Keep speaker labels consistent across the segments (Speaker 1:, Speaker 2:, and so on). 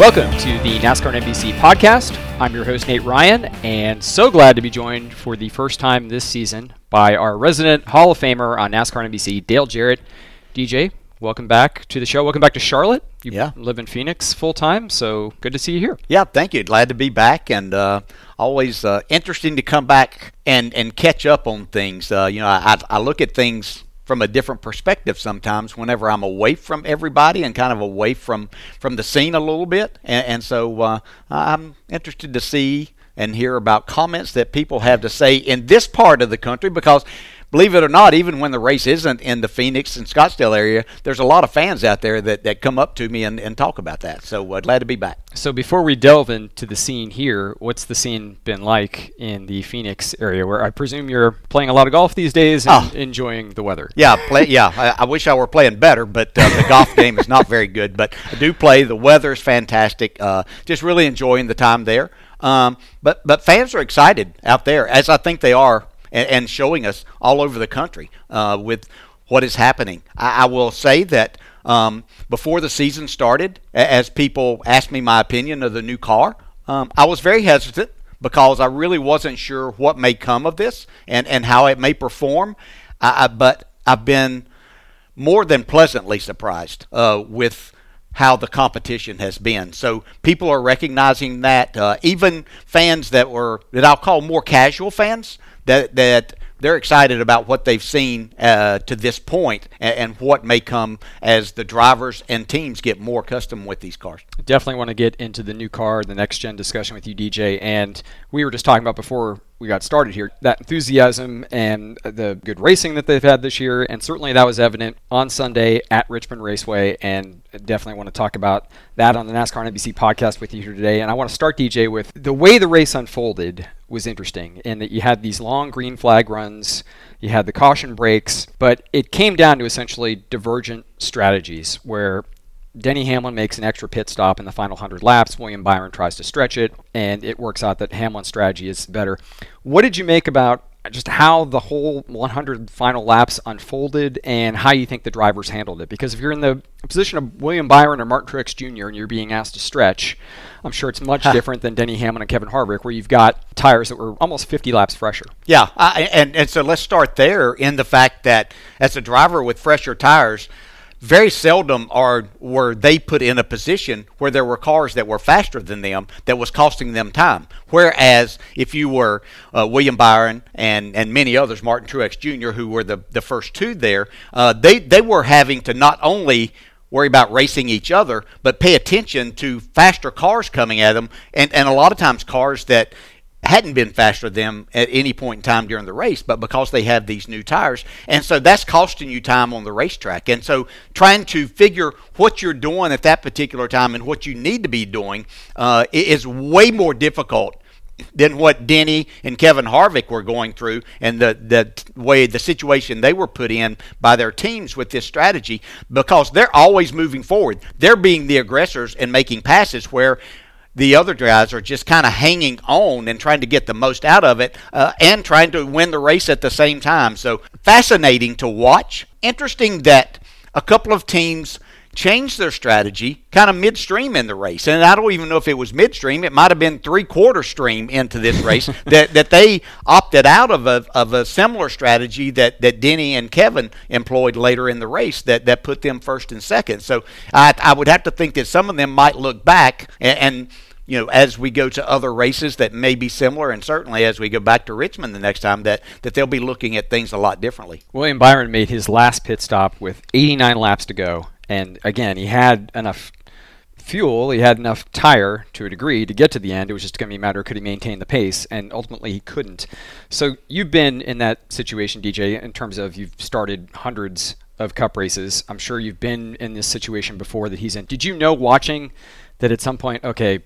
Speaker 1: Welcome to the NASCAR and NBC podcast. I'm your host, Nate Ryan, and so glad to be joined for the first time this season by our resident Hall of Famer on NASCAR and NBC, Dale Jarrett. DJ, welcome back to the show. Welcome back to Charlotte. You
Speaker 2: Yeah.
Speaker 1: live in Phoenix full time, so good to see you here.
Speaker 2: Yeah, thank you. Glad to be back, and uh, always uh, interesting to come back and, and catch up on things. Uh, you know, I, I look at things from a different perspective sometimes whenever I'm away from everybody and kind of away from, from the scene a little bit. And, and so uh, I'm interested to see and hear about comments that people have to say in this part of the country because believe it or not, even when the race isn't in the Phoenix and Scottsdale area, there's a lot of fans out there that, that come up to me and, and talk about that. So uh, glad to be back.
Speaker 1: So before we delve into the scene here, what's the scene been like in the Phoenix area, where I presume you're playing a lot of golf these days and
Speaker 2: Oh.
Speaker 1: enjoying the weather?
Speaker 2: Yeah, play. Yeah, I, I wish I were playing better, but uh, the golf game is not very good. But I do play. The weather is fantastic. Uh, just really enjoying the time there. Um, but but fans are excited out there, as I think they are, and, and showing us all over the country uh, with what is happening. I, I will say that um, before the season started, as people asked me my opinion of the new car, um, I was very hesitant because I really wasn't sure what may come of this and, and how it may perform. I, I, but I've been more than pleasantly surprised uh, with how the competition has been. So people are recognizing that. Uh, even fans that were that I'll call more casual fans that that they're excited about what they've seen uh, to this point and, and what may come as the drivers and teams get more accustomed with these cars.
Speaker 1: definitely want to get into the new car, the next gen discussion with you, DJ. And we were just talking about before we got started here that enthusiasm and the good racing that they've had this year. And certainly that was evident on Sunday at Richmond Raceway. And definitely want to talk about that on the NASCAR NBC podcast with you here today. And I want to start, DJ, with the way the race unfolded was interesting in that you had these long green flag runs, you had the caution breaks, but it came down to essentially divergent strategies where Denny Hamlin makes an extra pit stop in the final 100 laps. William Byron tries to stretch it, and it works out that Hamlin's strategy is better. What did you make about just how the whole 100 final laps unfolded and how you think the drivers handled it? Because if you're in the position of William Byron or Martin Truex Jr. and you're being asked to stretch, I'm sure it's much different than Denny Hamlin and Kevin Harvick, where you've got tires that were almost 50 laps fresher.
Speaker 2: Yeah, I, and and so let's start there in the fact that as a driver with fresher tires, very seldom are were they put in a position where there were cars that were faster than them that was costing them time. Whereas if you were uh, William Byron and and many others, Martin Truex Jr., who were the the first two there, uh, they they were having to not only worry about racing each other, but pay attention to faster cars coming at them, and, and a lot of times cars that hadn't been faster than them at any point in time during the race, but because they have these new tires. And so that's costing you time on the racetrack. And so trying to figure what you're doing at that particular time and what you need to be doing uh, is way more difficult than what Denny and Kevin Harvick were going through and the, the way the situation they were put in by their teams with this strategy because they're always moving forward. They're being the aggressors and making passes where the other guys are just kind of hanging on and trying to get the most out of it uh, and trying to win the race at the same time. So fascinating to watch. Interesting that a couple of teams changed their strategy kind of midstream in the race. And I don't even know if it was midstream. It might have been three quarter stream into this race that, that they opted out of a, of a similar strategy that, that Denny and Kevin employed later in the race that, that put them first and second. So I, I would have to think that some of them might look back and, and you know, as we go to other races that may be similar, and certainly as we go back to Richmond the next time, that, that they'll be looking at things a lot differently.
Speaker 1: William Byron made his last pit stop with 89 laps to go, and again, he had enough fuel, he had enough tire to a degree to get to the end. It was just going to be a matter of could he maintain the pace, and ultimately he couldn't. So you've been in that situation, DJ, in terms of you've started hundreds of cup races. I'm sure you've been in this situation before that he's in. Did you know watching that at some point, okay,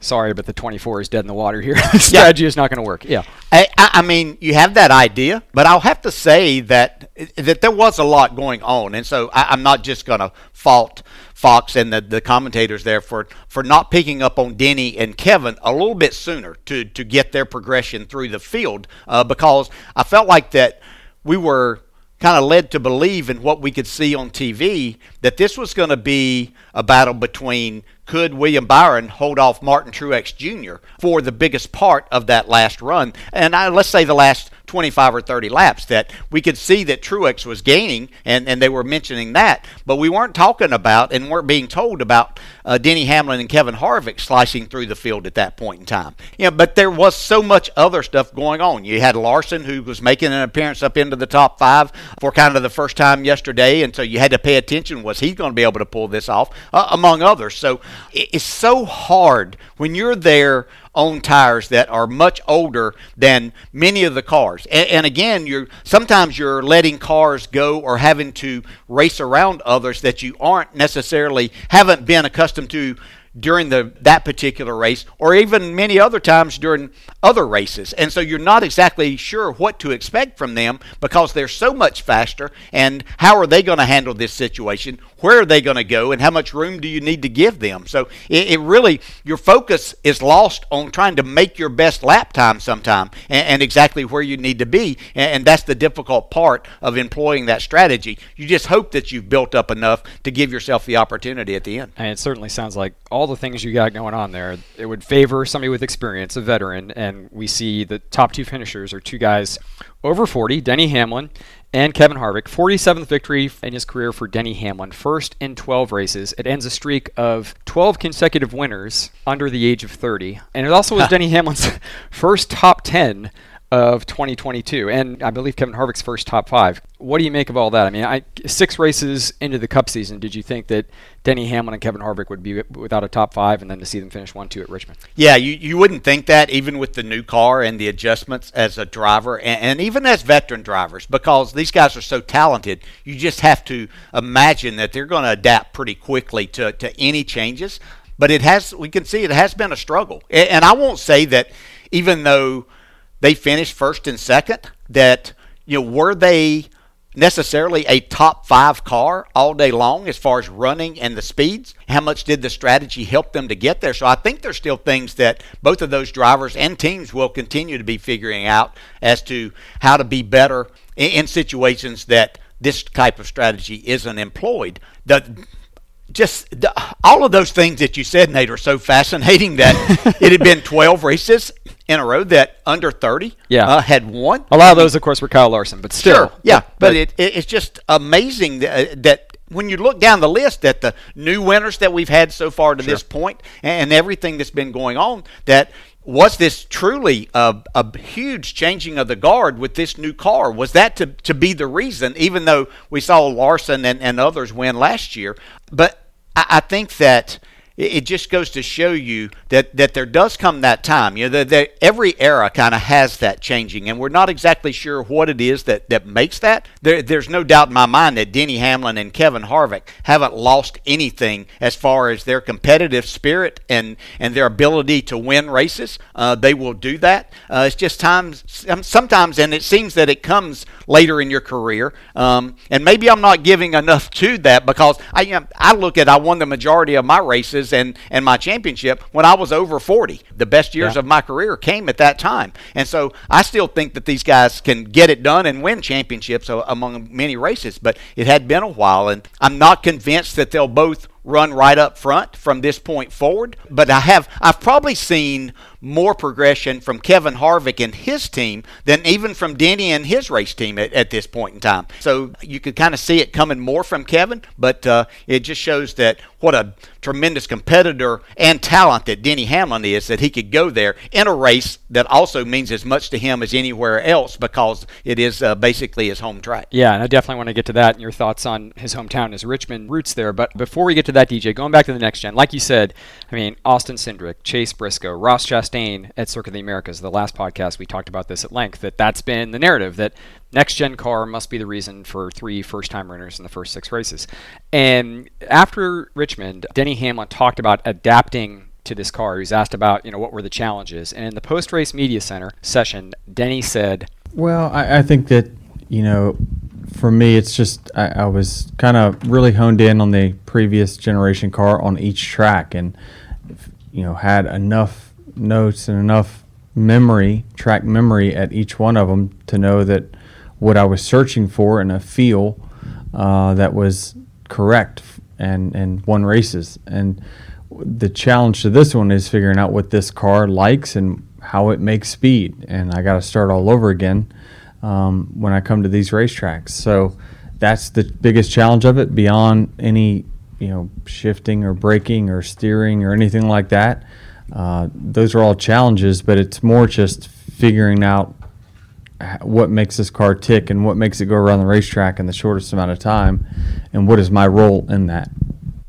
Speaker 1: sorry, but the 24 is dead in the water here. the strategy yeah. is not going to work. Yeah.
Speaker 2: I, I, mean, you have that idea, but I'll have to say that that there was a lot going on, and so I, am not just going to fault Fox and the, the commentators there for, for not picking up on Denny and Kevin a little bit sooner to, to get their progression through the field uh, because I felt like that we were kind of led to believe in what we could see on TV that this was going to be a battle between could William Byron hold off Martin Truex Jr. for the biggest part of that last run? And I, let's say the last 25 or 30 laps that we could see that Truex was gaining, and, and they were mentioning that, but we weren't talking about and weren't being told about uh, Denny Hamlin and Kevin Harvick slicing through the field at that point in time. You know, but there was so much other stuff going on. You had Larson, who was making an appearance up into the top five for kind of the first time yesterday, and so you had to pay attention. Was he going to be able to pull this off, uh, among others? So it's so hard when you're there on tires that are much older than many of the cars. And, and, again, you're sometimes you're letting cars go or having to race around others that you aren't necessarily haven't been accustomed to during the that particular race or even many other times during other races. And so you're not exactly sure what to expect from them because they're so much faster and how are they going to handle this situation? Where are they going to go and how much room do you need to give them? So it, it, really your focus is lost on trying to make your best lap time sometime and, and exactly where you need to be. And, and that's the difficult part of employing that strategy. You just hope that you've built up enough to give yourself the opportunity at the end.
Speaker 1: And it certainly sounds like all the things you got going on there, it would favor somebody with experience, a veteran, and we see the top two finishers are two guys over 40, Denny Hamlin and Kevin Harvick. 47th victory in his career for Denny Hamlin, first in 12 races. It ends a streak of 12 consecutive winners under the age of 30, and it also was Denny Hamlin's first top 10 of 2022, and I believe Kevin Harvick's first top five. What do you make of all that? I mean, I, six races into the Cup season, did you think that Denny Hamlin and Kevin Harvick would be without a top five, and then to see them finish one two at Richmond?
Speaker 2: Yeah, you, you wouldn't think that even with the new car and the adjustments as a driver, and, and even as veteran drivers, because these guys are so talented. You just have to imagine that they're going to adapt pretty quickly to to any changes. But it has, we can see it has been a struggle, and, and I won't say that even though they finished first and second, that you know were they necessarily a top five car all day long as far as running and the speeds? How much did the strategy help them to get there? So I think there's still things that both of those drivers and teams will continue to be figuring out as to how to be better in, in situations that this type of strategy isn't employed. The, just the, all of those things that you said, Nate, are so fascinating that it had been 12 races in a row that under 30
Speaker 1: yeah.
Speaker 2: Uh, had won.
Speaker 1: A lot of those, of course, were Kyle Larson, but still.
Speaker 2: Sure, yeah. But, but it, it, it's just amazing that, uh, that, when you look down the list at the new winners that we've had so far to sure. this point and everything that's been going on, that was this truly a, a, huge changing of the guard with this new car? Was that to, to be the reason, even though we saw Larson and, and others win last year? But I, I think that it just goes to show you that, that there does come that time. You know, that, every era kind of has that changing, and we're not exactly sure what it is that, that makes that. There, there's no doubt in my mind that Denny Hamlin and Kevin Harvick haven't lost anything as far as their competitive spirit and, and their ability to win races. Uh, they will do that. Uh, it's just times sometimes, and it seems that it comes later in your career. Um, and maybe I'm not giving enough to that because I, you know, I look at I won the majority of my races and, and my championship when I was over 40. The best years yeah. of my career came at that time. And so I still think that these guys can get it done and win championships among many races, but it had been a while. And I'm not convinced that they'll both run right up front from this point forward. But I have I've probably seen more progression from Kevin Harvick and his team than even from Denny and his race team at, at this point in time. So you could kind of see it coming more from Kevin, but uh, it just shows that what a tremendous competitor and talent that Denny Hamlin is that he could go there in a race that also means as much to him as anywhere else because it is uh, basically his home track.
Speaker 1: Yeah, and I definitely want to get to that and your thoughts on his hometown, his Richmond roots there. But before we get to that, DJ, going back to the next gen, like you said, I mean, Austin Cindric, Chase Briscoe, Ross Chastain at Circuit of the Americas, the last podcast we talked about this at length, that that's been the narrative that next gen car must be the reason for three first time runners in the first six races. And after Richmond, Denny Hamlin talked about adapting to this car. He was asked about, you know, what were the challenges. And in the post race media center session, Denny said,
Speaker 3: Well, I, I think that, you know, for me, it's just I, I was kind of really honed in on the previous generation car on each track and, you know, had enough notes and enough memory, track memory at each one of them to know that what I was searching for and a feel uh, that was correct and and won races. And the challenge to this one is figuring out what this car likes and how it makes speed. And I got to start all over again um, when I come to these racetracks. So that's the biggest challenge of it beyond any you know shifting or braking or steering or anything like that. Uh, those are all challenges, but it's more just figuring out what makes this car tick and what makes it go around the racetrack in the shortest amount of time, and what is my role in that.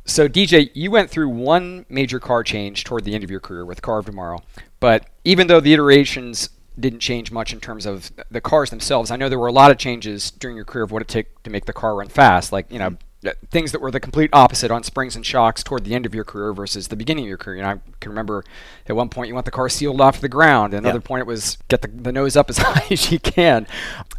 Speaker 1: So, DJ, you went through one major car change toward the end of your career with Car of Tomorrow, but even though the iterations didn't change much in terms of the cars themselves, I know there were a lot of changes during your career of what it took to make the car run fast, like you know things that were the complete opposite on springs and shocks toward the end of your career versus the beginning of your career. And I can remember at one point you want the car sealed off the ground. At another point it was get the, the nose up as high as you can.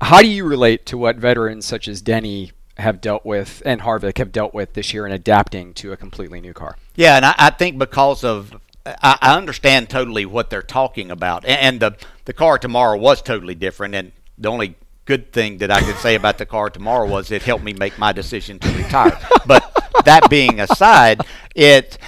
Speaker 1: How do you relate to what veterans such as Denny have dealt with and Harvick have dealt with this year in adapting to a completely new car?
Speaker 2: Yeah, and I, I think because of I, I, understand totally what they're talking about, and, and the the car tomorrow was totally different, and the only good thing that I could say about the car tomorrow was it helped me make my decision to retire. but that being aside, it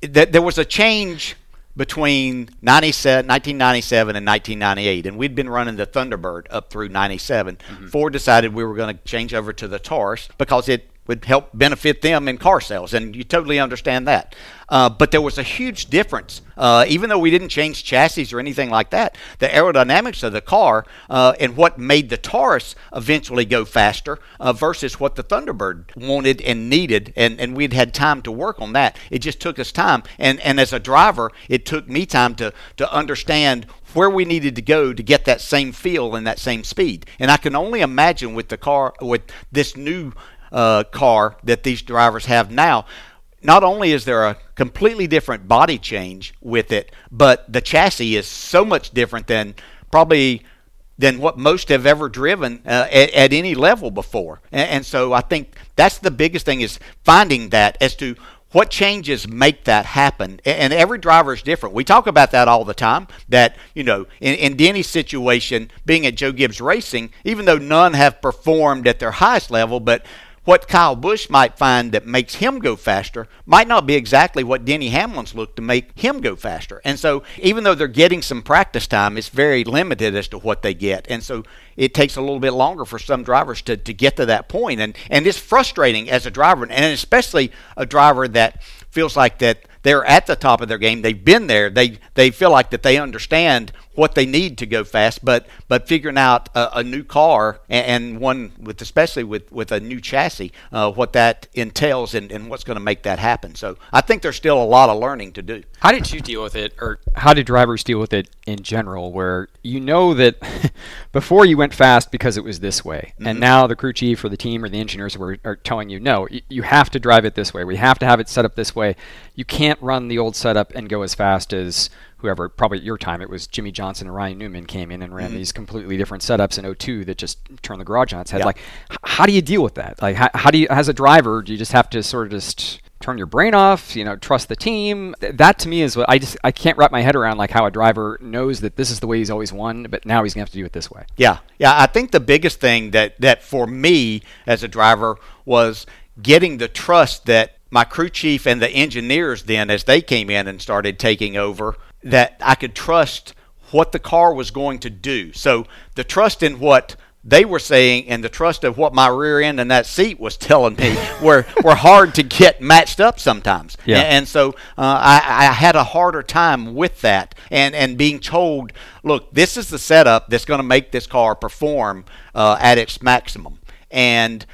Speaker 2: there was a change between 1997 and 1998, and we'd been running the Thunderbird up through 97. Mm-hmm. Ford decided we were going to change over to the Taurus because it would help benefit them in car sales, and you totally understand that. Uh, but there was a huge difference. Uh, even though we didn't change chassis or anything like that, the aerodynamics of the car uh, and what made the Taurus eventually go faster uh, versus what the Thunderbird wanted and needed, and, and we'd had time to work on that. It just took us time, and, and as a driver, it took me time to, to understand where we needed to go to get that same feel and that same speed. And I can only imagine with the car, with this new uh, car that these drivers have now, not only is there a completely different body change with it, but the chassis is so much different than probably than what most have ever driven uh, at, at, any level before. And, and, so I think that's the biggest thing is finding that as to what changes make that happen. And, every driver is different. We talk about that all the time. That you know, in, in Denny's situation, being at Joe Gibbs Racing, even though none have performed at their highest level, but what Kyle Busch might find that makes him go faster might not be exactly what Denny Hamlin's looked to make him go faster. And so, even though they're getting some practice time, it's very limited as to what they get. And so, it takes a little bit longer for some drivers to, to get to that point. And, and it's frustrating as a driver, and especially a driver that feels like that they're at the top of their game. They've been there. They they feel like that they understand what they need to go fast, but but figuring out a, a new car and, and, one with especially with, with a new chassis, uh, what that entails and, and what's going to make that happen. So I think there's still a lot of learning to do.
Speaker 1: How did you deal with it, or how did drivers deal with it in general, where you know that before you went fast because it was this way, mm-hmm. and now the crew chief or the team or the engineers were, are telling you no, you, you have to drive it this way. We have to have it set up this way. You can't run the old setup and go as fast as whoever, probably at your time, it was Jimmie Johnson and Ryan Newman came in and ran
Speaker 2: Mm-hmm.
Speaker 1: these completely different setups in 02 that just turned the garage on its head.
Speaker 2: Yeah.
Speaker 1: Like, h- how do you deal with that? Like, how, how do you, as a driver, do you just have to sort of just turn your brain off, you know, trust the team? Th- That to me is what I just, I can't wrap my head around like how a driver knows that this is the way he's always won, but now he's going to have to do it this way.
Speaker 2: Yeah, yeah. I think the biggest thing that that for me as a driver was getting the trust that my crew chief and the engineers then, as they came in and started taking over, that I could trust what the car was going to do. So the trust in what they were saying and the trust of what my rear end and that seat was telling me were, were hard to get matched up sometimes.
Speaker 1: Yeah.
Speaker 2: And, and so uh, I, I had a harder time with that and, and being told, look, this is the setup that's going to make this car perform uh, at its maximum. And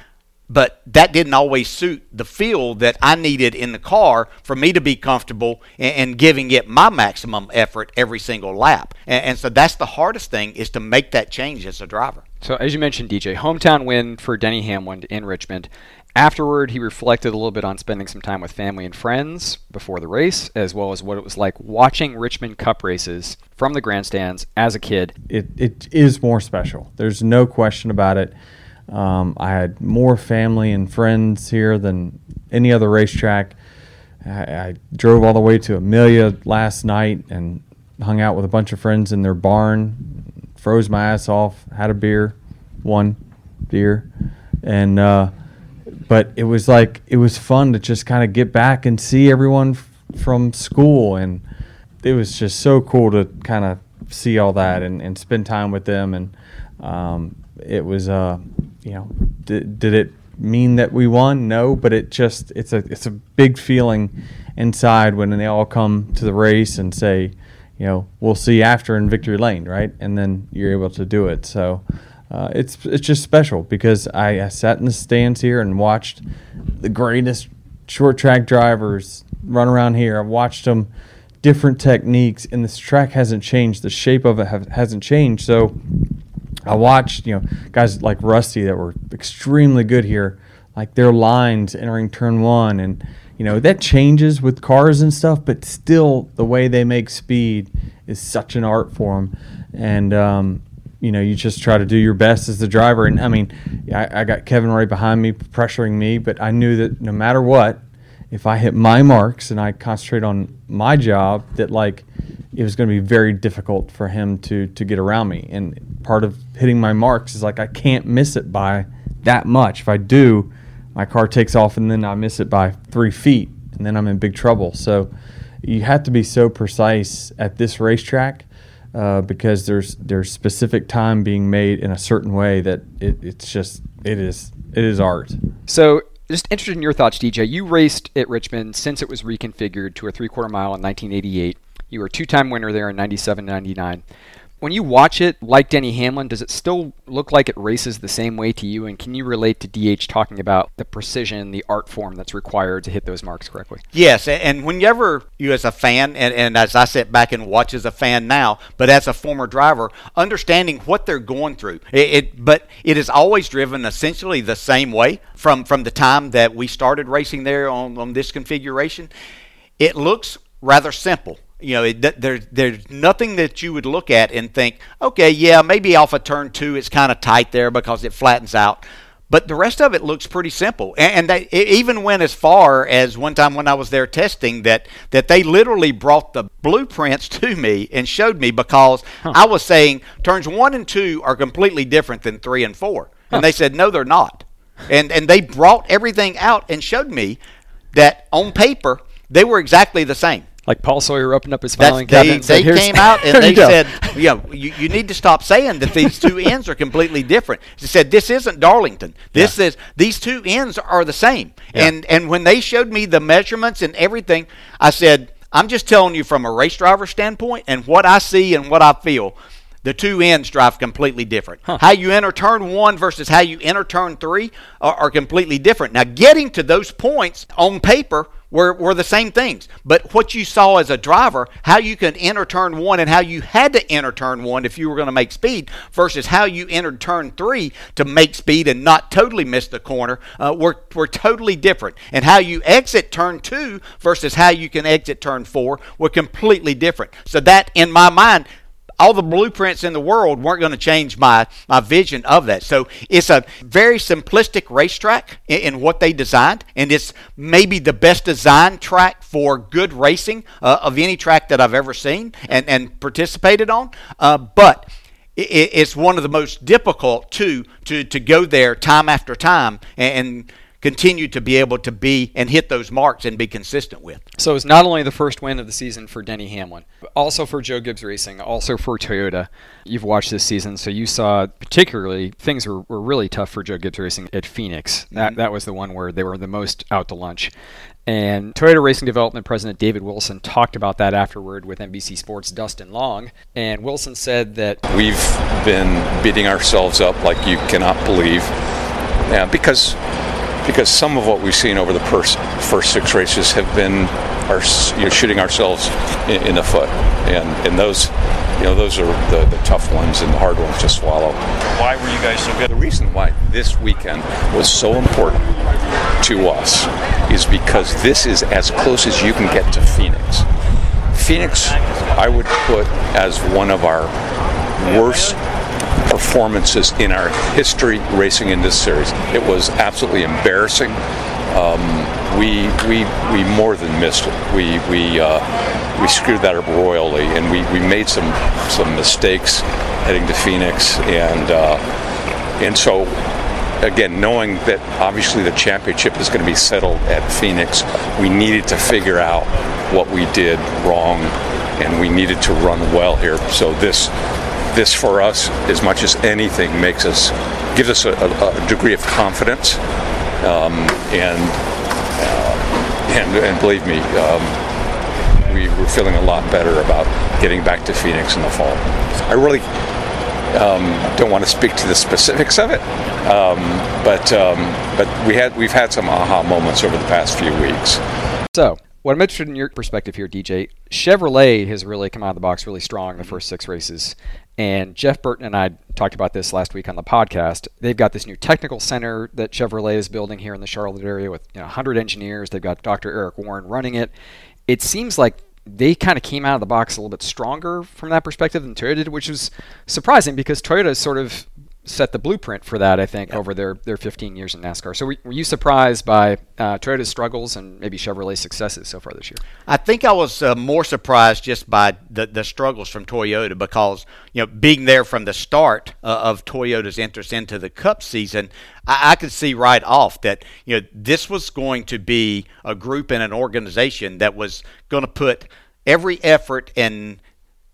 Speaker 2: but that didn't always suit the feel that I needed in the car for me to be comfortable and, and giving it my maximum effort every single lap. And, and so that's the hardest thing is to make that change as a driver.
Speaker 1: So as you mentioned, DJ, hometown win for Denny Hamlin in Richmond. Afterward, he reflected a little bit on spending some time with family and friends before the race, as well as what it was like watching Richmond Cup races from the grandstands as a kid.
Speaker 3: it, it is more special. There's no question about it. Um, I had more family and friends here than any other racetrack. I, I drove all the way to Amelia last night and hung out with a bunch of friends in their barn, froze my ass off, had a beer, one beer, and uh, but it was like it was fun to just kind of get back and see everyone f- from school. And it was just so cool to kind of see all that and, and spend time with them. And um, it was uh you know did, did it mean that we won no but it just it's a it's a big feeling inside when they all come to the race and say you know we'll see after in victory lane right and then you're able to do it so uh, it's it's just special because I, I sat in the stands here and watched the greatest short track drivers run around here. I've watched them different techniques, and this track hasn't changed. The shape of it have, hasn't changed. So I watched you know guys like Rusty that were extremely good here, like their lines entering turn one, and you know that changes with cars and stuff, but still the way they make speed is such an art form, and um, you know, you just try to do your best as the driver. And I mean, I, I got Kevin right behind me, pressuring me, but I knew that no matter what, if I hit my marks and I concentrate on my job, that like it was going to be very difficult for him to to get around me. And part of hitting my marks is like I can't miss it by that much. If I do, my car takes off and then I miss it by three feet, and then I'm in big trouble. So you have to be so precise at this racetrack uh, because there's there's specific time being made in a certain way that it, it's just it is it is art.
Speaker 1: So, just interested in your thoughts, DJ. You raced at Richmond since it was reconfigured to a three quarter mile in 1988. You were a two time winner there in 97 99. When you watch it, like Denny Hamlin, does it still look like it races the same way to you? And can you relate to DH talking about the precision, the art form that's required to hit those marks correctly?
Speaker 2: Yes, and whenever you, as a fan, and, and as I sit back and watch as a fan now, but as a former driver, understanding what they're going through, it, it but it is always driven essentially the same way from from the time that we started racing there on on this configuration. It looks rather simple. You know, it, there, there's nothing that you would look at and think, okay, yeah, maybe off of turn two it's kind of tight there because it flattens out. But the rest of it looks pretty simple, and, and they it even went as far as one time when I was there testing that that they literally brought the blueprints to me and showed me because I was saying turns one and two are completely different than three and four, and they said no, they're not, and and they brought everything out and showed me that on paper they were exactly the same.
Speaker 1: Like Paul Sawyer opened up his
Speaker 2: That's,
Speaker 1: filing
Speaker 2: they
Speaker 1: cabinet said,
Speaker 2: they
Speaker 1: "Here's-
Speaker 2: came out and they said, "Yeah, you, you need to stop saying that these two ends are completely different." They said, "This isn't Darlington. This is these two ends are the same."
Speaker 1: Yeah.
Speaker 2: And and when they showed me the measurements and everything, I said, "I'm just telling you from a race driver standpoint and what I see and what I feel." The two ends drive completely different. How you enter turn one versus how you enter turn three are, are completely different. Now, getting to those points on paper were, were the same things. But what you saw as a driver, how you could enter turn one and how you had to enter turn one if you were going to make speed versus how you entered turn three to make speed and not totally miss the corner uh, were, were totally different. And how you exit turn two versus how you can exit turn four were completely different. So that, in my mind, all the blueprints in the world weren't going to change my, my vision of that. So it's a very simplistic racetrack in, in what they designed, and it's maybe the best designed track for good racing uh, of any track that I've ever seen and, and participated on. Uh, but it, it's one of the most difficult to, to, to go there time after time and, and continue to be able to be and hit those marks and be consistent with.
Speaker 1: So it's not only the first win of the season for Denny Hamlin, but also for Joe Gibbs Racing, also for Toyota. You've watched this season, so you saw particularly things were, were really tough for Joe Gibbs Racing at Phoenix. That mm-hmm. that was the one where they were the most out to lunch. And Toyota Racing Development President David Wilson talked about that afterward with NBC Sports' Dustin Long. And Wilson said that
Speaker 4: we've been beating ourselves up like you cannot believe. Yeah, because because some of what we've seen over the first, first six races have been our, you know, shooting ourselves in, in, the foot, and and those, you know, those are the, the tough ones and the hard ones to swallow.
Speaker 5: Why were you guys so good?
Speaker 4: The reason why this weekend was so important to us is because this is as close as you can get to Phoenix. Phoenix, I would put as one of our worst performances in our history racing in this series. It was absolutely embarrassing. Um, we, we, we more than missed it. We, we, uh, we screwed that up royally, and we, we made some, some mistakes heading to Phoenix. And, uh, and so, again, knowing that obviously the championship is going to be settled at Phoenix, we needed to figure out what we did wrong, and we needed to run well here. So this this for us, as much as anything, makes us gives us a, a, degree of confidence, um, and, uh, and and believe me, um, we were feeling a lot better about getting back to Phoenix in the fall. I really um, don't want to speak to the specifics of it, um, but um, but we had we've had some aha moments over the past few weeks.
Speaker 1: So what I'm interested in your perspective here, DJ. Chevrolet has really come out of the box really strong in the first six races. And Jeff Burton and I talked about this last week on the podcast. They've got this new technical center that Chevrolet is building here in the Charlotte area with you know, 100 engineers. They've got Dr. Eric Warren running it. It seems like they kind of came out of the box a little bit stronger from that perspective than Toyota did, which was surprising because Toyota is sort of set the blueprint for that, I think, yep. over their, their 15 years in NASCAR. So, were, were you surprised by uh, Toyota's struggles and maybe Chevrolet's successes so far this year?
Speaker 2: I think I was uh, more surprised just by the, the struggles from Toyota because, you know, being there from the start uh, of Toyota's interest into the Cup season, I, I could see right off that, you know, this was going to be a group and an organization that was going to put every effort and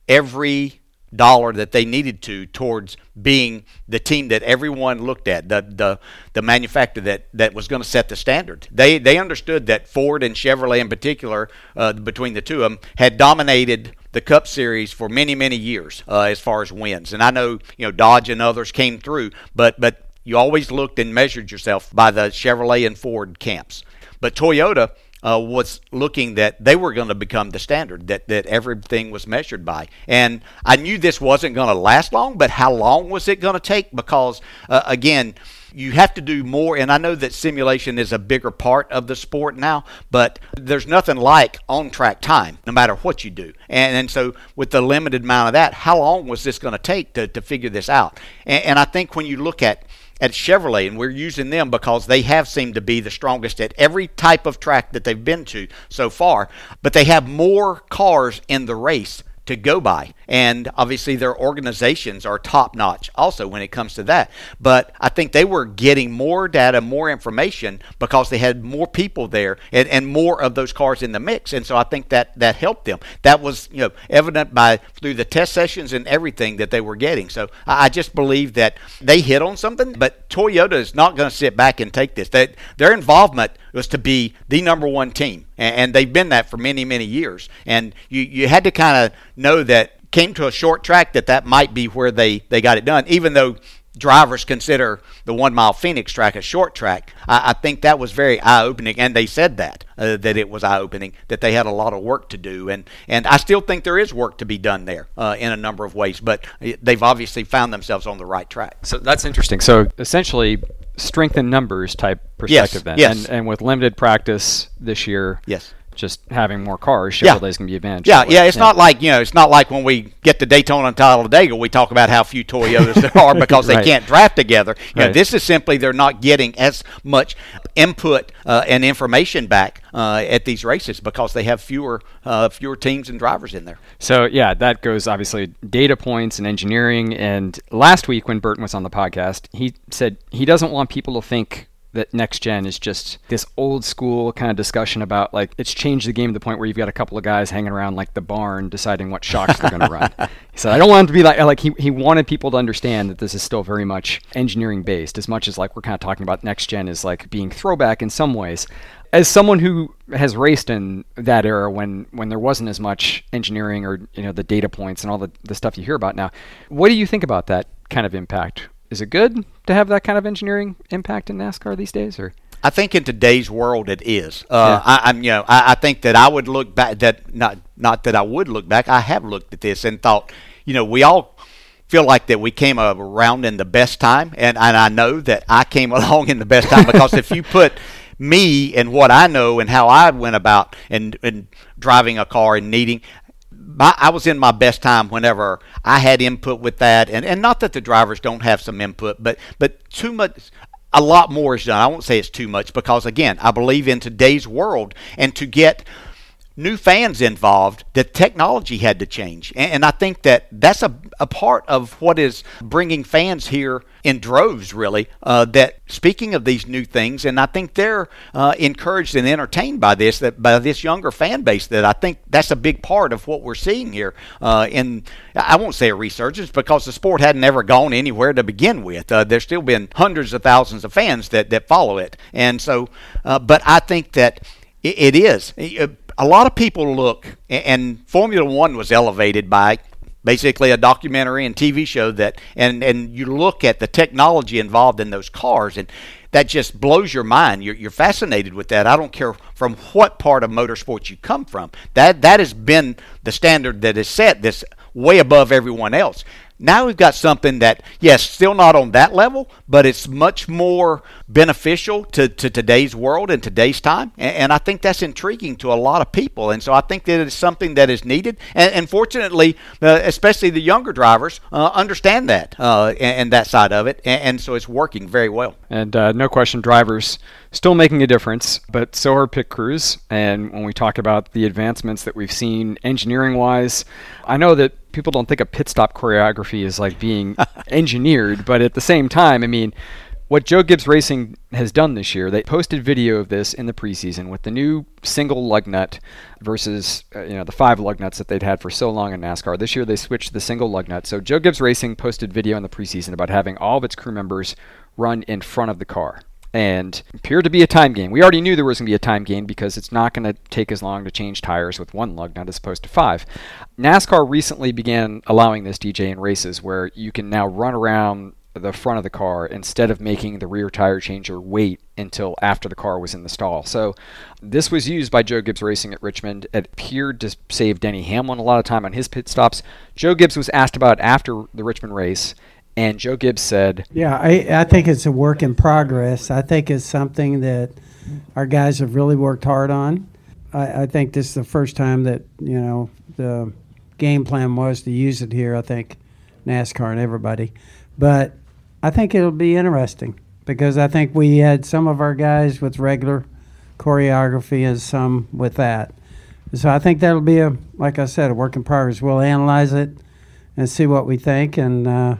Speaker 2: every dollar that they needed to towards being the team that everyone looked at, the the, the manufacturer that, that was going to set the standard. They they understood that Ford and Chevrolet in particular, uh, between the two of them, had dominated the Cup Series for many many years uh, as far as wins. And I know you know Dodge and others came through, but but you always looked and measured yourself by the Chevrolet and Ford camps. But Toyota uh, was looking that they were going to become the standard that, that everything was measured by. And I knew this wasn't going to last long, but how long was it going to take? Because, uh, again, you have to do more, and I know that simulation is a bigger part of the sport now, but there's nothing like on track time, no matter what you do. And, and so, with the limited amount of that, how long was this going to take to, to figure this out? And, and I think when you look at at Chevrolet, and we're using them because they have seemed to be the strongest at every type of track that they've been to so far. But they have more cars in the race to go by. And obviously, their organizations are top notch also when it comes to that. But I think they were getting more data, more information because they had more people there and, and more of those cars in the mix. And so I think that that helped them. That was you know evident by through the test sessions and everything that they were getting. So I, I just believe that they hit on something. But Toyota is not going to sit back and take this. That their involvement was to be the number one team, and, and they've been that for many many years. And you you had to kind of know that came to a short track that that might be where they, they got it done, even though drivers consider the one mile Phoenix track a short track. I, I think that was very eye opening, and they said that uh, that it was eye opening that they had a lot of work to do, and and I still think there is work to be done there uh, in a number of ways, but they've obviously found themselves on the right track.
Speaker 1: So that's interesting. So essentially, strength in numbers type perspective
Speaker 2: Yes,
Speaker 1: then,
Speaker 2: yes.
Speaker 1: and and with limited practice this year,
Speaker 2: Yes.
Speaker 1: Just having more cars,
Speaker 2: Yeah.
Speaker 1: Chevrolet's gonna be advantage.
Speaker 2: Yeah, yeah. It's not like you know. It's not like when we get to Daytona and Talladega, we talk about how few Toyotas there are because they
Speaker 1: Right.
Speaker 2: can't draft together. You know, this is simply they're not getting as much input uh, and information back uh, at these races because they have fewer uh, fewer teams and drivers in there.
Speaker 1: So yeah, that goes obviously data points and engineering. And last week when Burton was on the podcast, he said he doesn't want people to think that next gen is just this old school kind of discussion about like it's changed the game to the point where you've got a couple of guys hanging around like the barn deciding what shocks they're going to run. He said I don't want it to be like like he, he wanted people to understand that this is still very much engineering based as much as like we're kind of talking about next gen is like being throwback in some ways as someone who has raced in that era when when there wasn't as much engineering or you know the data points and all the, the stuff you hear about now what do you think about that kind of impact is it good to have that kind of engineering impact in nascar these days or
Speaker 2: I think in today's world it is. Uh,
Speaker 1: Yeah.
Speaker 2: I, I'm, you know, I, I think that I would look back. That not not that I would look back. I have looked at this and thought, you know, we all feel like that we came around in the best time, and and I know that I came along in the best time because if you put me and what I know and how I went about and and driving a car and needing my, I was in my best time whenever I had input with that, and, and not that the drivers don't have some input, but but too much, a lot more is done. I won't say it's too much because again, I believe in today's world, and to get new fans involved, the technology had to change, and, and I think that that's a, a part of what is bringing fans here in droves, really. Uh, that speaking of these new things, and I think they're uh, encouraged and entertained by this, that by this younger fan base. That I think that's a big part of what we're seeing here. Uh, in I won't say a resurgence because the sport hadn't ever gone anywhere to begin with. Uh, there's still been hundreds of thousands of fans that that follow it, and so, uh, but I think that it, it is. A lot of people look, and Formula One was elevated by basically a documentary and TV show that and and you look at the technology involved in those cars and that just blows your mind. You're, you're fascinated with that. I don't care from what part of motorsports you come from. That that has been the standard that is set this way above everyone else now we've got something that yes still not on that level but it's much more beneficial to, to today's world and today's time and, and i think that's intriguing to a lot of people and so i think that it's something that is needed and, and fortunately uh, especially the younger drivers uh, understand that uh, and, and that side of it and, and so it's working very well
Speaker 1: And uh, no question, drivers still making a difference, but so are pit crews. And when we talk about the advancements that we've seen engineering wise, I know that people don't think of pit stop choreography as like being engineered, but at the same time, I mean, what Joe Gibbs Racing has done this year, they posted video of this in the preseason with the new single lug nut versus uh, you know the five lug nuts that they'd had for so long in NASCAR. This year they switched to the single lug nut. So Joe Gibbs Racing posted video in the preseason about having all of its crew members run in front of the car and appeared to be a time gain. We already knew there was going to be a time gain because it's not going to take as long to change tires with one lug nut as opposed to five. NASCAR recently began allowing this DJ in races where you can now run around the front of the car instead of making the rear tire changer wait until after the car was in the stall. So this was used by Joe Gibbs Racing at Richmond. It appeared to save Denny Hamlin a lot of time on his pit stops. Joe Gibbs was asked about after the Richmond race, and Joe Gibbs said,
Speaker 5: Yeah, I, I think it's a work in progress. I think it's something that our guys have really worked hard on. I, I think this is the first time that, you know, the game plan was to use it here, I think, NASCAR and everybody. But I think it'll be interesting because I think we had some of our guys with regular choreography and some with that. So I think that'll be a, like I said, a work in progress. We'll analyze it and see what we think, and uh,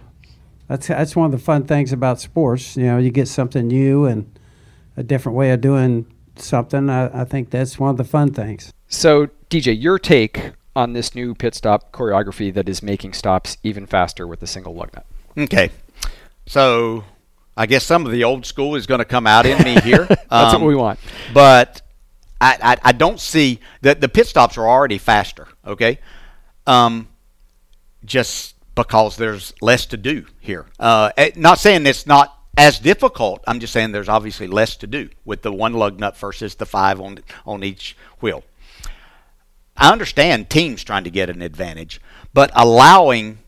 Speaker 5: that's that's one of the fun things about sports. You know, you get something new and a different way of doing something. I, I think that's one of the fun things.
Speaker 1: So, DJ, your take on this new pit stop choreography that is making stops even faster with a single lug nut?
Speaker 2: okay so I guess some of the old school is going to come out in me here
Speaker 1: That's
Speaker 2: Um,
Speaker 1: what we want.
Speaker 2: but I, I, I don't see that the pit stops are already faster. Okay, um, just because there's less to do here. Uh, eh, not saying it's not as difficult. I'm just saying there's obviously less to do with the one lug nut versus the five on on each wheel. I understand teams trying to get an advantage, but allowing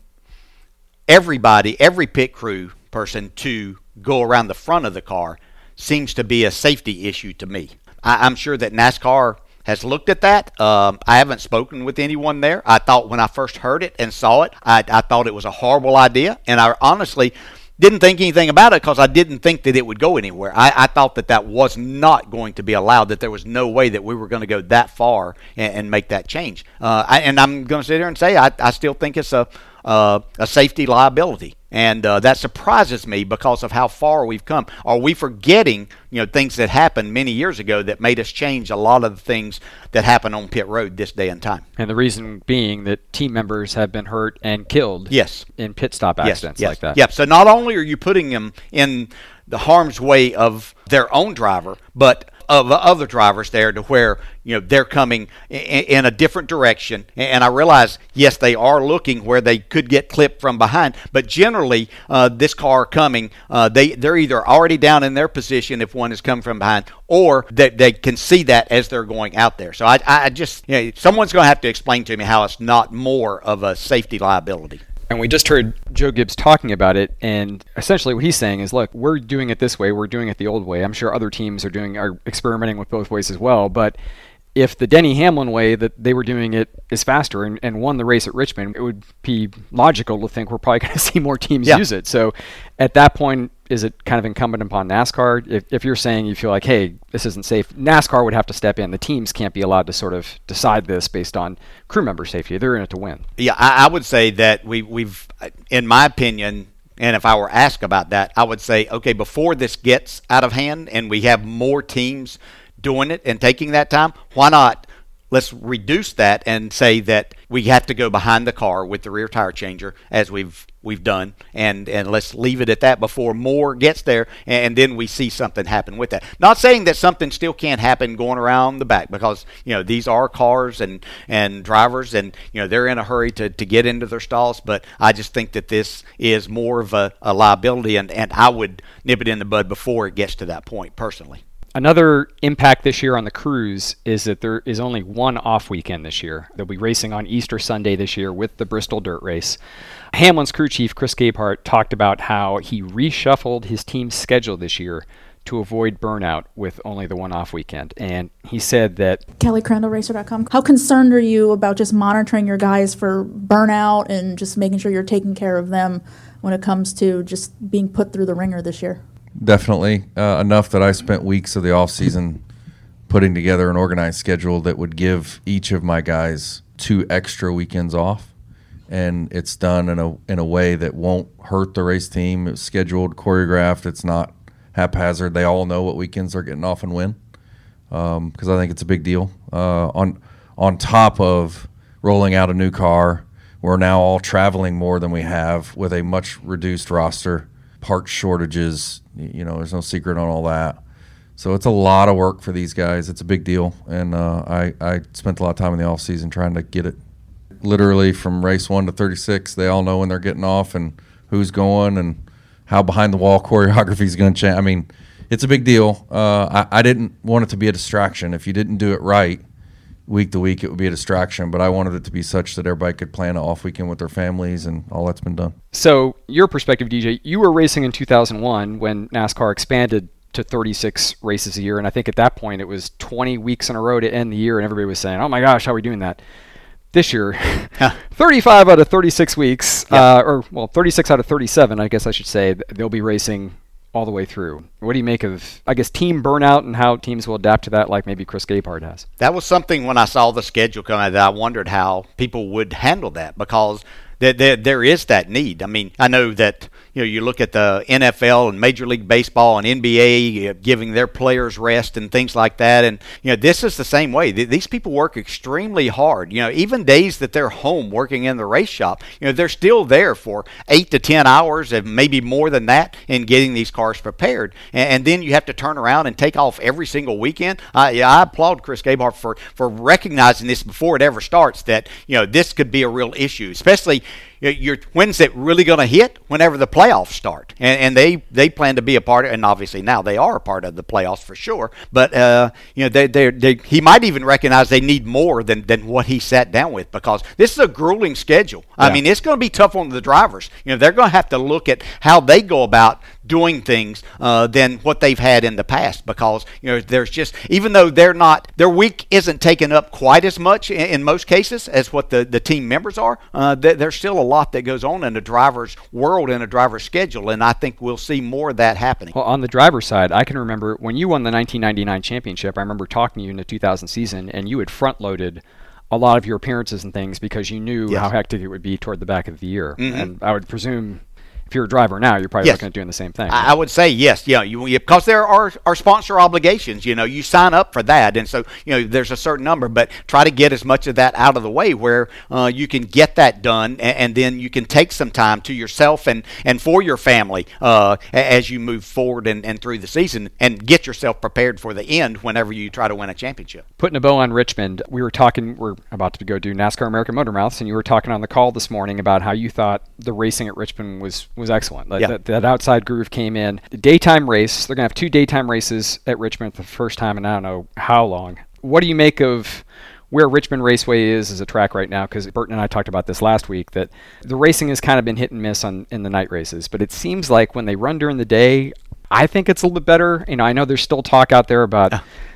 Speaker 2: everybody, every pit crew person to go around the front of the car seems to be a safety issue to me. I, am sure that NASCAR has looked at that. Um, I haven't spoken with anyone there. I thought when I first heard it and saw it, I, I thought it was a horrible idea, and I honestly didn't think anything about it because I didn't think that it would go anywhere. I, I, thought that that was not going to be allowed, that there was no way that we were going to go that far and, and make that change. Uh, I, and I'm going to sit here and say I, I still think it's a, uh, a safety liability. And uh, that surprises me because of how far we've come. Are we forgetting, you know, things that happened many years ago that made us change a lot of the things that happen on pit road this day and time?
Speaker 1: And the reason being that team members have been hurt and killed.
Speaker 2: Yes.
Speaker 1: In pit stop accidents
Speaker 2: yes, yes.
Speaker 1: like that.
Speaker 2: Yep. So not only are you putting them in the harm's way of their own driver, but of other drivers there to where you know they're coming in, a different direction. And i realize yes they are looking where they could get clipped from behind but generally uh, this car coming uh, they they're either already down in their position if one has come from behind or that they, they can see that as they're going out there. So i, I just you know, someone's going to have to explain to me how it's not more of a safety liability
Speaker 1: and we just heard Joe Gibbs talking about it, and essentially what he's saying is, look, we're doing it this way, we're doing it the old way. I'm sure other teams are doing are experimenting with both ways as well, but if the Denny Hamlin way that they were doing it is faster and, and won the race at Richmond, it would be logical to think we're probably going to see more teams yeah. use it. So at that point, is it kind of incumbent upon NASCAR? If, if you're saying you feel like, hey, this isn't safe, NASCAR would have to step in. The teams can't be allowed to sort of decide this based on crew member safety. They're in it to win.
Speaker 2: Yeah, I, I would say that we, we've, in my opinion, and if I were asked about that, I would say, okay, before this gets out of hand and we have more teams – doing it and taking that time, why not? Let's reduce that and say that we have to go behind the car with the rear tire changer as we've we've done, and and let's leave it at that before more gets there, and then we see something happen with that. Not saying that something still can't happen going around the back because you know these are cars and and drivers, and you know they're in a hurry to, to get into their stalls. But I just think that this is more of a, a liability, and and I would nip it in the bud before it gets to that point personally.
Speaker 1: Another impact this year on the crews is that there is only one off weekend this year. They'll be racing on Easter Sunday this year with the Bristol Dirt Race. Hamlin's crew chief, Chris Gabehart, talked about how he reshuffled his team's schedule this year to avoid burnout with only the one off weekend. And he said that
Speaker 6: KellyCrandallRacer.com. How concerned are you about just monitoring your guys for burnout and just making sure you're taking care of them when it comes to just being put through the ringer this year?
Speaker 7: Definitely uh, enough that I spent weeks of the off season putting together an organized schedule that would give each of my guys two extra weekends off, and it's done in a in a way that won't hurt the race team. It's scheduled, choreographed. It's not haphazard. They all know what weekends they're getting off and when, because um, I think it's a big deal. Uh, on on top of rolling out a new car, we're now all traveling more than we have with a much reduced roster part shortages. You know, there's no secret on all that. So it's a lot of work for these guys. It's a big deal, and uh, I I spent a lot of time in the off season trying to get it. Literally from race one to 36, they all know when they're getting off and who's going and how behind the wall choreography is going to change. I mean, it's a big deal. Uh, I, I didn't want it to be a distraction. If you didn't do it right, week to week, it would be a distraction. But I wanted it to be such that everybody could plan an off weekend with their families, and all that's been done.
Speaker 1: So, your perspective, DJ, you were racing in 2001 when NASCAR expanded to 36 races a year, and I think at that point it was 20 weeks in a row to end the year, and everybody was saying, "Oh my gosh, how are we doing that?" This year, 35 out of 36 weeks, yep. uh, or well, 36 out of 37, I guess I should say, they'll be racing all the way through. What do you make of, I guess, team burnout and how teams will adapt to that, like maybe Chris Gabehart has?
Speaker 2: That was something when I saw the schedule come out that I wondered how people would handle that because there, there, there is that need. I mean, I know that you know, you look at the NFL and Major League Baseball and NBA giving their players rest and things like that. And, you know, this is the same way. These people work extremely hard. You know, even days that they're home working in the race shop, you know, they're still there for eight to 10 hours and maybe more than that in getting these cars prepared. And, then you have to turn around and take off every single weekend. Yeah, I applaud Chris Gabehart for, for recognizing this before it ever starts that, you know, this could be a real issue, especially you're, when's it really going to hit? Whenever the playoffs start, and, and they they plan to be a part, of, and obviously now they are a part of the playoffs for sure. But uh, you know, they, they they he might even recognize they need more than than what he sat down with because this is a grueling schedule. Yeah. I mean, it's going to be tough on the drivers. You know, they're going to have to look at how they go about doing things uh, than what they've had in the past because you know there's just even though they're not their week isn't taken up quite as much in, in most cases as what the, the team members are uh, th- there's still a lot that goes on in a driver's world and a driver's schedule and I think we'll see more of that happening
Speaker 1: well on the driver's side I can remember when you won the 1999 championship I remember talking to you in the 2000 season and you had front loaded a lot of your appearances and things because you knew yes. how hectic it would be toward the back of the year mm-hmm. and I would presume if you're a driver now, you're probably yes. looking at doing the same thing.
Speaker 2: Right? I would say yes. Yeah, you, because there are are sponsor obligations. You know, you sign up for that, and so you know there's a certain number, but try to get as much of that out of the way where uh, you can get that done, and, and, then you can take some time to yourself and and for your family uh, as you move forward and, and through the season, and get yourself prepared for the end whenever you try to win a championship.
Speaker 1: Putting a bow on Richmond, we were talking. We're about to go do NASCAR America Motor Mouths, and you were talking on the call this morning about how you thought the racing at Richmond was was excellent. Like
Speaker 2: yeah.
Speaker 1: that, that, outside groove came in. The daytime race, they're going to have two daytime races at Richmond for the first time in I don't know how long. What do you make of where Richmond Raceway is as a track right now? Because Burton and I talked about this last week that the racing has kind of been hit and miss on in the night races, but it seems like when they run during the day, I think it's a little bit better. You know, I know there's still talk out there about.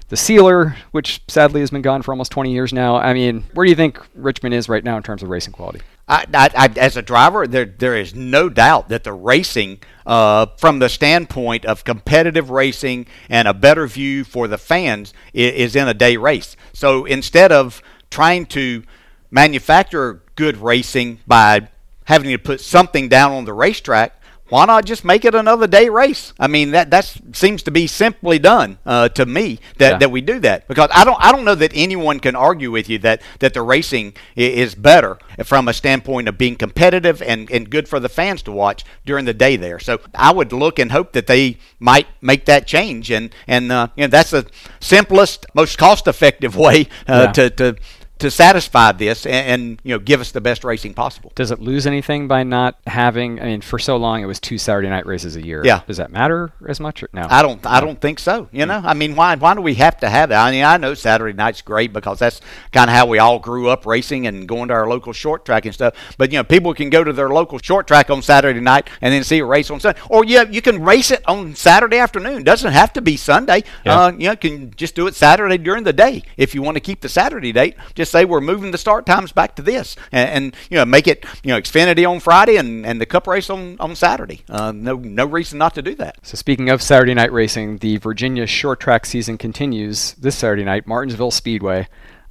Speaker 1: the sealer, which sadly has been gone for almost 20 years now. I mean, where do you think Richmond is right now in terms of racing quality?
Speaker 2: I, I, as a driver, there there is no doubt that the racing, uh, from the standpoint of competitive racing and a better view for the fans, is, is in a day race. So instead of trying to manufacture good racing by having to put something down on the racetrack, why not just make it another day race? I mean, that that seems to be simply done uh, to me that, yeah. that we do that because I don't I don't know that anyone can argue with you that that the racing is better from a standpoint of being competitive and, and good for the fans to watch during the day there. So I would look and hope that they might make that change and and uh, you know that's the simplest, most cost effective way uh, yeah. to to to satisfy this and, and, you know give us the best racing possible.
Speaker 1: Does it lose anything by not having? I mean, for so long it was two Saturday night races a year.
Speaker 2: Yeah.
Speaker 1: Does that matter as much? Or, no.
Speaker 2: I don't. I don't think so. You know. I mean, why? Why do we have to have that? I mean, I know Saturday night's great because that's kind of how we all grew up racing and going to our local short track and stuff. But you know, people can go to their local short track on Saturday night and then see a race on Sunday. Or yeah, you can race it on Saturday afternoon. Doesn't have to be Sunday. Yeah. Uh, you know, can just do it Saturday during the day if you want to keep the Saturday date. Just say we're moving the start times back to this, and, and, you know make it you know Xfinity on Friday and, and the Cup race on on Saturday. Uh, no no reason not to do that.
Speaker 1: So speaking of Saturday night racing, the Virginia short track season continues this Saturday night, Martinsville Speedway.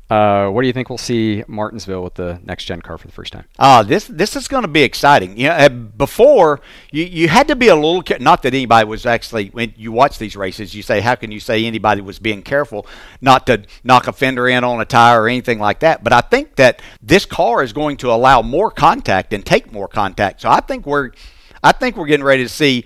Speaker 1: Uh, what do you think we'll see Martinsville with the next gen car for the first time?
Speaker 2: Uh, this this is going to be exciting. You know, uh, before you, you had to be a little not that anybody was actually when you watch these races, you say how can you say anybody was being careful not to knock a fender in on a tire or anything like that. But I think that this car is going to allow more contact and take more contact. So I think we're I think we're getting ready to see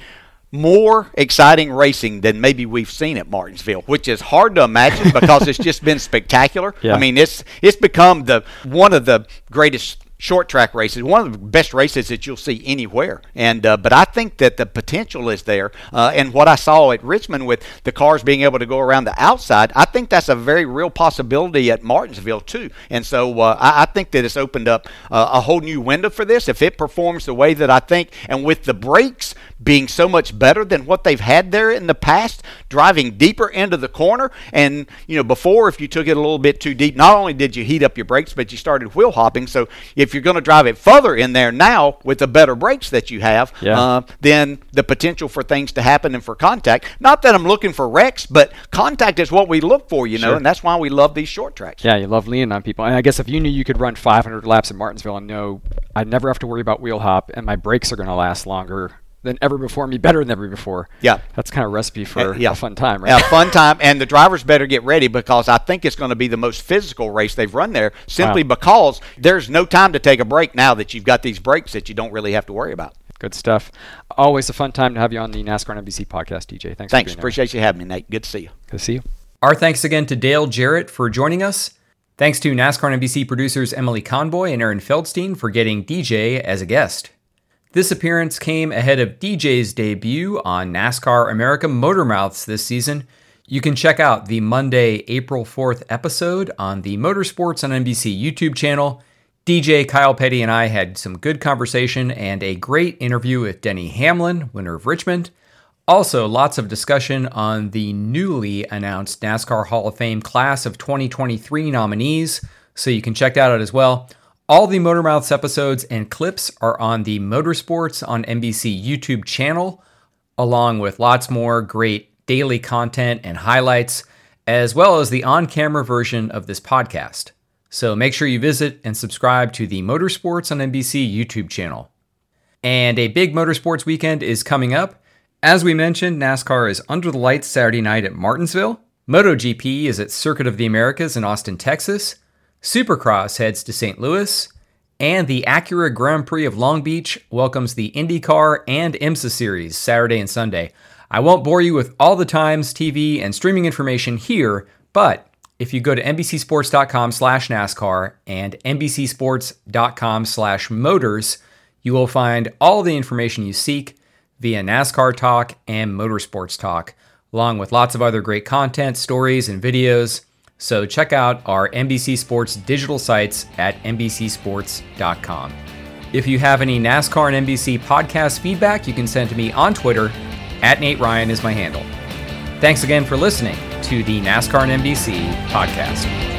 Speaker 2: more exciting racing than maybe we've seen at Martinsville, which is hard to imagine because it's just been spectacular. Yeah. I mean, it's it's become the one of the greatest short track races, one of the best races that you'll see anywhere. And uh, but I think that the potential is there. Uh, and what I saw at Richmond with the cars being able to go around the outside, I think that's a very real possibility at Martinsville too. And so uh, I, I, think that it's opened up uh, a whole new window for this if it performs the way that I think, and with the brakes being so much better than what they've had there in the past, driving deeper into the corner. And you know, before if you took it a little bit too deep, not only did you heat up your brakes, but you started wheel hopping. So if you're going to drive it further in there now with the better brakes that you have, yeah. uh, then the potential for things to happen and for contact. Not that I'm looking for wrecks, but contact is what we look for, you know, sure. and that's why we love these short tracks.
Speaker 1: Yeah, you love leaning on people. And I guess if you knew you could run 500 laps at Martinsville and know I'd never have to worry about wheel hop and my brakes are going to last longer than ever before, me better than ever before.
Speaker 2: Yeah,
Speaker 1: that's kind of recipe for uh, yeah. a fun time, right?
Speaker 2: Yeah, fun time, and the drivers better get ready because I think it's going to be the most physical race they've run there, simply wow. because there's no time to take a break now that you've got these breaks that you don't really have to worry about.
Speaker 1: Good stuff. Always a fun time to have you on the NASCAR on NBC podcast, DJ. Thanks.
Speaker 2: Thanks. Appreciate you having me, Nate. Good to see you.
Speaker 1: Good to see you. Our thanks again to Dale Jarrett for joining us.
Speaker 8: Thanks to NASCAR on NBC producers Emily Conboy and Aaron Feldstein for getting DJ as a guest. This appearance came ahead of DJ's debut on NASCAR America Motormouths this season. You can check out the Monday, April 4th episode on the Motorsports on NBC YouTube channel. DJ Kyle Petty and I had some good conversation and a great interview with Denny Hamlin, winner of Richmond. Also, lots of discussion on the newly announced NASCAR Hall of Fame class of 2023 nominees, so you can check that out as well. All the Motormouths episodes and clips are on the Motorsports on NBC YouTube channel, along with lots more great daily content and highlights, as well as the on camera version of this podcast. So make sure you visit and subscribe to the Motorsports on NBC YouTube channel. And a big motorsports weekend is coming up. As we mentioned, NASCAR is under the lights Saturday night at Martinsville. MotoGP is at Circuit of the Americas in Austin, Texas. Supercross heads to St. Louis, and the Acura Grand Prix of Long Beach welcomes the IndyCar and IMSA series Saturday and Sunday. I won't bore you with all the times, TV, and streaming information here, but if you go to NBCSports.com slash NASCAR and NBCSports.com slash Motors, you will find all the information you seek via NASCAR Talk and Motorsports Talk, along with lots of other great content, stories, and videos. So check out our NBC Sports digital sites at NBCSports.com. If you have any NASCAR on NBC podcast feedback, you can send to me on Twitter. At Nate Ryan is my handle. Thanks again for listening to the NASCAR on NBC podcast.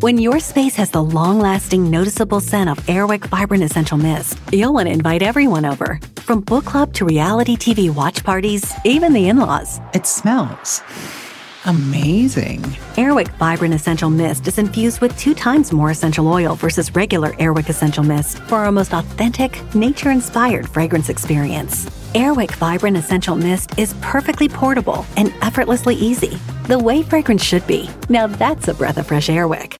Speaker 9: When your space has the long lasting, noticeable scent of Airwick Vibrant Essential Mist, you'll want to invite everyone over. From book club to reality TV watch parties, even the in laws.
Speaker 10: It smells amazing.
Speaker 9: Airwick Vibrant Essential Mist is infused with two times more essential oil versus regular Airwick Essential Mist for our most authentic, nature inspired fragrance experience. Airwick Vibrant Essential Mist is perfectly portable and effortlessly easy, the way fragrance should be. Now that's a breath of fresh Airwick.